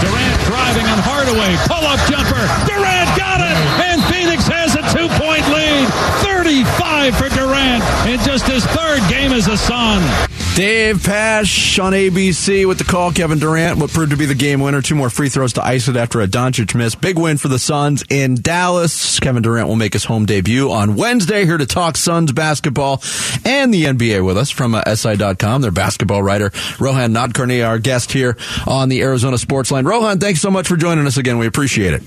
Durant driving on Hardaway. Pull up jumper. Durant got it. And Phoenix has a two point lead. 35 for Durant in just his third game as a Sun. Dave Pasch on ABC with the call. Kevin Durant, what proved to be the game winner. Two more free throws to ice it after a Doncic miss. Big win for the Suns in Dallas. Kevin Durant will make his home debut on Wednesday. Here to talk Suns basketball and the NBA with us from uh, SI.com. Their basketball writer, Rohan Nadkarni, our guest here on the Arizona Sports Line. Rohan, thanks so much for joining us again. We appreciate it.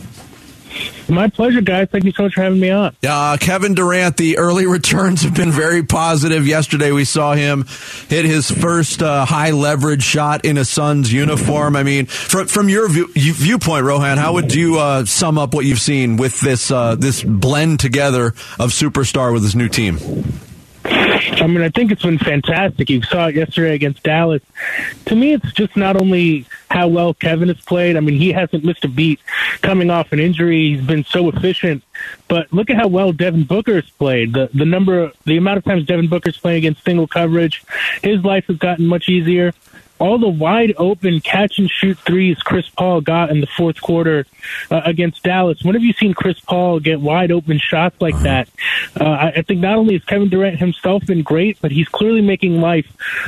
My pleasure, guys. Thank you so much for having me on. Uh, Kevin Durant, the early returns have been very positive. Yesterday, we saw him hit his first uh, high leverage shot in a Suns uniform. I mean, from, from your view, viewpoint, Rohan, how would you uh, sum up what you've seen with this uh, this blend together of superstar with his new team? I mean, I think it's been fantastic. You saw it yesterday against Dallas. To me, it's just not only how well Kevin has played. I mean, he hasn't missed a beat coming off an injury. He's been so efficient. But look at how well Devin Booker has played. The the number, the amount of times Devin Booker's playing against single coverage, his life has gotten much easier all the wide open catch and shoot threes Chris Paul got in the fourth quarter uh, against Dallas. When have you seen Chris Paul get wide open shots like that? Uh, I think not only has Kevin Durant himself been great, but he's clearly making life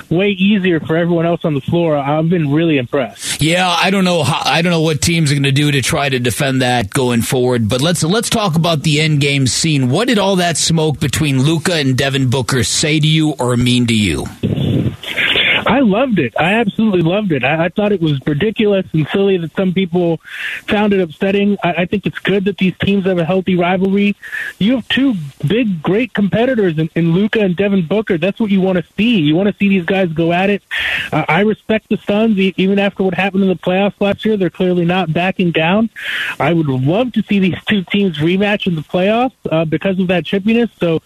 way easier for everyone else on the floor. I've been really impressed. Yeah, I don't know how, I don't know what teams are going to do to try to defend that going forward. But let's let's talk about the end game scene. What did all that smoke between Luka and Devin Booker say to you or mean to you? I loved it. I absolutely loved it. I, I thought it was ridiculous and silly that some people found it upsetting. I, I think it's good that these teams have a healthy rivalry. You have two big, great competitors in, in Luka and Devin Booker. That's what you want to see. You want to see these guys go at it. Uh, I respect the Suns, even after what happened in the playoffs last year. They're clearly not backing down. I would love to see these two teams rematch in the playoffs uh, because of that chippiness. So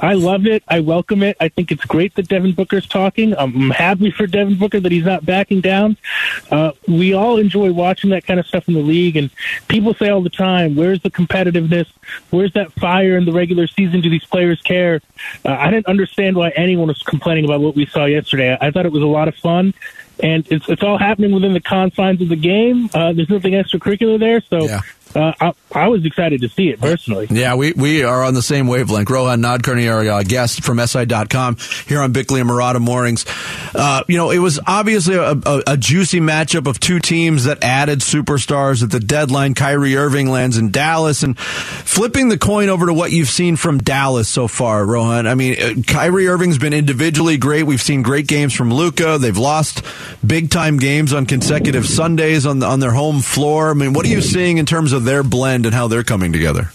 I love it. I welcome it. I think it's great that Devin Booker's talking. I'm happy for Devin Booker that he's not backing down. Uh, we all enjoy watching that kind of stuff in the league, and people say all the time, "Where's the competitiveness? Where's that fire in the regular season? Do these players care?" Uh, I didn't understand why anyone was complaining about what we saw yesterday. I thought it was a lot of fun and it's it's all happening within the confines of the game. Uh, there's nothing extracurricular there, so yeah uh, I, I, was excited to see it personally. Yeah, we, we are on the same wavelength. Rohan Nadkarni, our uh, guest from SI.com here on Bickley and Marotta Mornings. Uh, you know, it was obviously a, a, a, juicy matchup of two teams that added superstars at the deadline. Kyrie Irving lands in Dallas and flipping the coin over to what you've seen from Dallas so far, Rohan. I mean, uh, Kyrie Irving's been individually great. We've seen great games from Luka. They've lost big time games on consecutive Sundays on, on their home floor. I mean, what are you seeing in terms of of their blend and how they're coming together?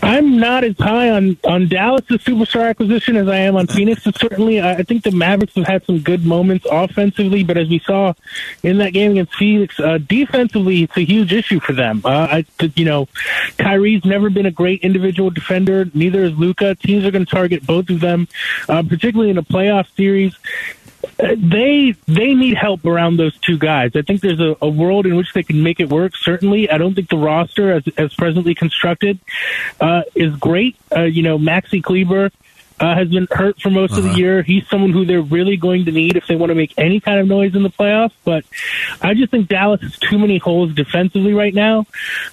I'm not as high on on Dallas' superstar acquisition as I am on Phoenix. Certainly, I think the Mavericks have had some good moments offensively, but as we saw in that game against Phoenix, uh, defensively, it's a huge issue for them. Uh, I, you know, Kyrie's never been a great individual defender. Neither is Luka. Teams are going to target both of them, uh, particularly in a playoff series they they need help around those two guys. I think there's a, a, world in which they can make it work. Certainly, I don't think the roster, as, as presently constructed, uh, is great. Uh, you know, Maxi Kleber uh, has been hurt for most uh-huh. of the uh-huh. year. He's someone who they're really going to need if they want to make any kind of noise in the playoffs. But I just think Dallas has too many holes defensively right now.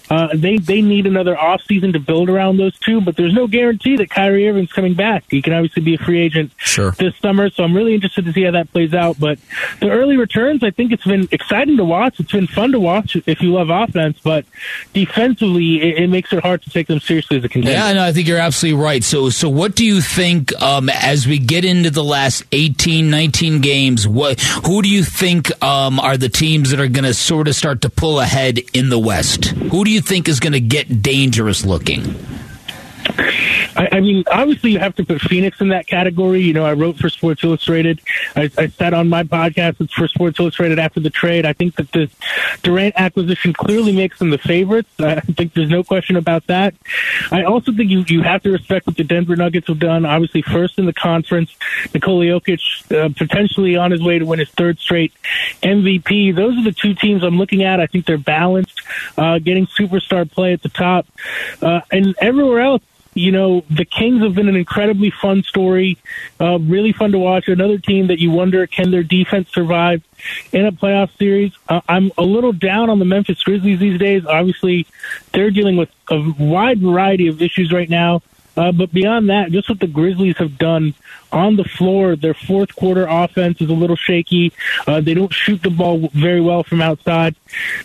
Uh, they they need another offseason to build around those two. But there's no guarantee that Kyrie Irving's coming back. He can obviously be a free agent sure. this summer. So I'm really interested to see how that plays out. But the early returns, I think it's been exciting to watch. It's been fun to watch if you love offense. But defensively, it, it makes it hard to take them seriously as a contender. Yeah, no, I think you're absolutely right. So so what do you think? Think um, as we get into the last 18, 19 games, what who do you think um, are the teams that are going to sort of start to pull ahead in the West? Who do you think is going to get dangerous looking? I, I mean, obviously, you have to put Phoenix in that category. You know, I wrote for Sports Illustrated. I, I said on my podcast for Sports Illustrated after the trade. I think that the Durant acquisition clearly makes them the favorites. I think there's no question about that. I also think you, you have to respect what the Denver Nuggets have done. Obviously, first in the conference, Nikola Jokic uh, potentially on his way to win his third straight MVP. Those are the two teams I'm looking at. I think they're balanced, uh, getting superstar play at the top. Uh, and everywhere else, you know, the Kings have been an incredibly fun story, uh, really fun to watch. Another team that you wonder can their defense survive in a playoff series. Uh, I'm a little down on the Memphis Grizzlies these days. Obviously, they're dealing with a wide variety of issues right now. Uh, but beyond that, just what the Grizzlies have done on the floor, their fourth quarter offense is a little shaky. Uh, they don't shoot the ball very well from outside.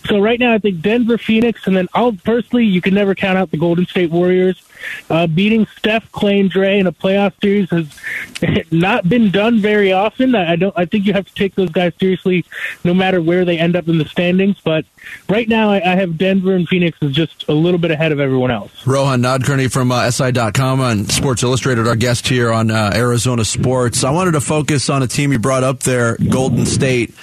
So right now, I think Denver, Phoenix, and then I'll personally, you can never count out the Golden State Warriors. Uh, beating Steph, Clay, and Dre in a playoff series has not been done very often. I don't. I think you have to take those guys seriously, no matter where they end up in the standings. But right now, I, I have Denver and Phoenix is just a little bit ahead of everyone else. Rohan Nadkarni from uh, SI.com and Sports Illustrated, our guest here on uh, Arizona Sports. I wanted to focus on a team you brought up there, Golden State.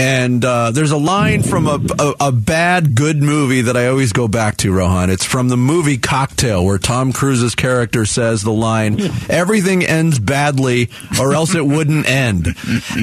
And uh, there's a line from a, a, a, bad, good movie that I always go back to, Rohan. It's from the movie Cocktail, where Tom Cruise's character says the line, everything ends badly or else it wouldn't end.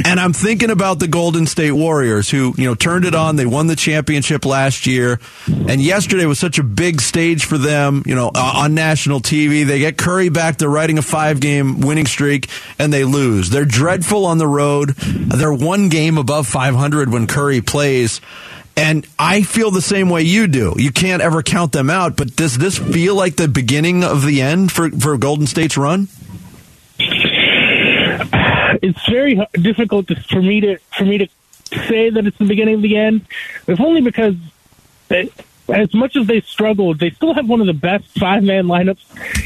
And I'm thinking about the Golden State Warriors who, you know, turned it on. They won the championship last year. And yesterday was such a big stage for them, you know, on national TV. They get Curry back. They're riding a five game winning streak and they lose. They're dreadful on the road. They're one game above 500 when Curry plays. And I feel the same way you do. You can't ever count them out, but does this feel like the beginning of the end for, for Golden State's run? It's very difficult for me to for me to say that it's the beginning of the end, if only because uh, as much as they struggled, they still have one of the best five man lineups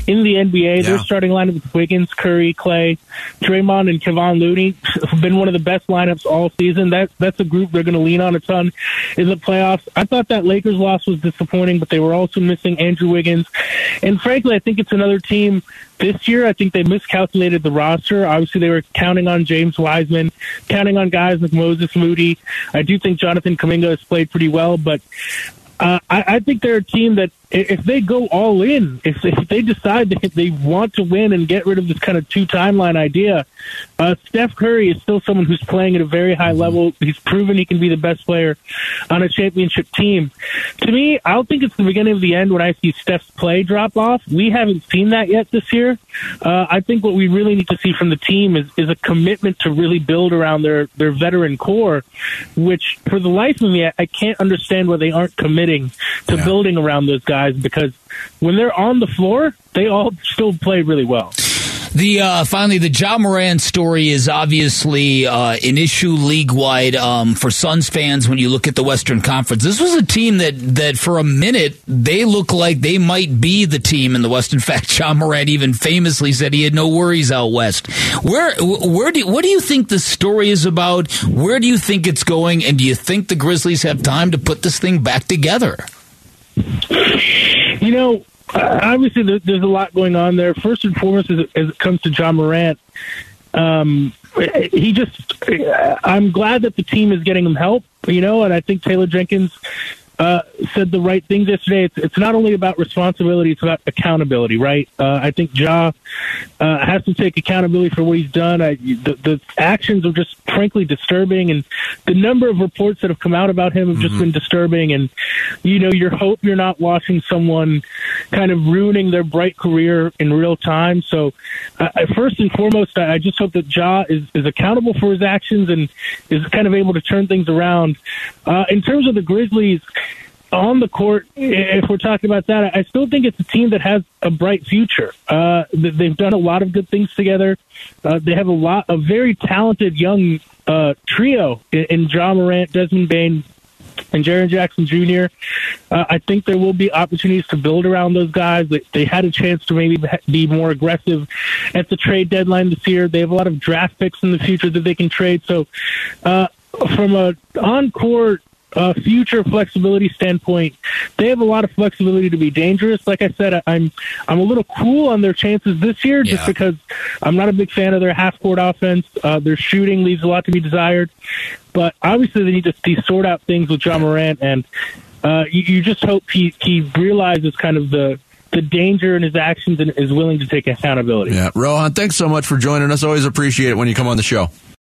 in the NBA. Yeah. Their starting lineup with Wiggins, Curry, Clay, Draymond, and Kevon Looney have been one of the best lineups all season. That that's a group they're going to lean on a ton in the playoffs. I thought that Lakers loss was disappointing, but they were also missing Andrew Wiggins, and frankly, I think it's another team this year, I think they miscalculated the roster. Obviously, they were counting on James Wiseman, counting on guys like Moses Moody. I do think Jonathan Kuminga has played pretty well, but uh, I, I think they're a team that if they go all in, if they, if they decide that they want to win and get rid of this kind of two timeline idea, uh, Steph Curry is still someone who's playing at a very high level. He's proven he can be the best player on a championship team. To me, I don't think it's the beginning of the end when I see Steph's play drop off. We haven't seen that yet this year. Uh, I think what we really need to see from the team is, is a commitment to really build around their, their veteran core, which for the life of me, I, I can't understand why they aren't committing to yeah. building around those guys guys because when they're on the floor, they all still play really well. The uh, finally, the Ja Morant story is obviously uh, an issue league wide um, for Suns fans. When you look at the Western Conference, this was a team that that for a minute they look like they might be the team in the West. In fact, Ja Morant even famously said he had no worries out west. Where where do what do you think the story is about? Where do you think it's going? And do you think the Grizzlies have time to put this thing back together? You know, obviously there's a lot going on there. First and foremost, as it, comes to Ja Morant, um, he just, I'm glad that the team is getting him help, you know, and I think Taylor Jenkins uh, said the right things yesterday. It's, it's not only about responsibility; it's about accountability, right? Uh, I think Ja uh, has to take accountability for what he's done. I, the, the actions are just frankly disturbing, and the number of reports that have come out about him have just mm-hmm. been disturbing. And you know, you hope you're not watching someone kind of ruining their bright career in real time. So, uh, first and foremost, I, I just hope that Ja is, is accountable for his actions and is kind of able to turn things around. Uh, in terms of the Grizzlies on the court, if we're talking about that, I still think it's a team that has a bright future. Uh, they've done a lot of good things together. Uh, they have a lot, a very talented young uh, trio in, Ja Morant, Desmond Bane, and Jaren Jackson Jr. Uh, I think there will be opportunities to build around those guys. They, they had a chance to maybe be more aggressive at the trade deadline this year. They have a lot of draft picks in the future that they can trade. So, uh, from a on court uh, future flexibility standpoint, they have a lot of flexibility to be dangerous. Like I said, I'm I'm a little cool on their chances this year, just yeah. because I'm not a big fan of their half court offense. Uh, their shooting leaves a lot to be desired, but obviously they need to sort out things with Ja Morant, and uh, you, you just hope he he realizes kind of the the danger in his actions and is willing to take accountability. Yeah, Rohan, thanks so much for joining us. Always appreciate it when you come on the show.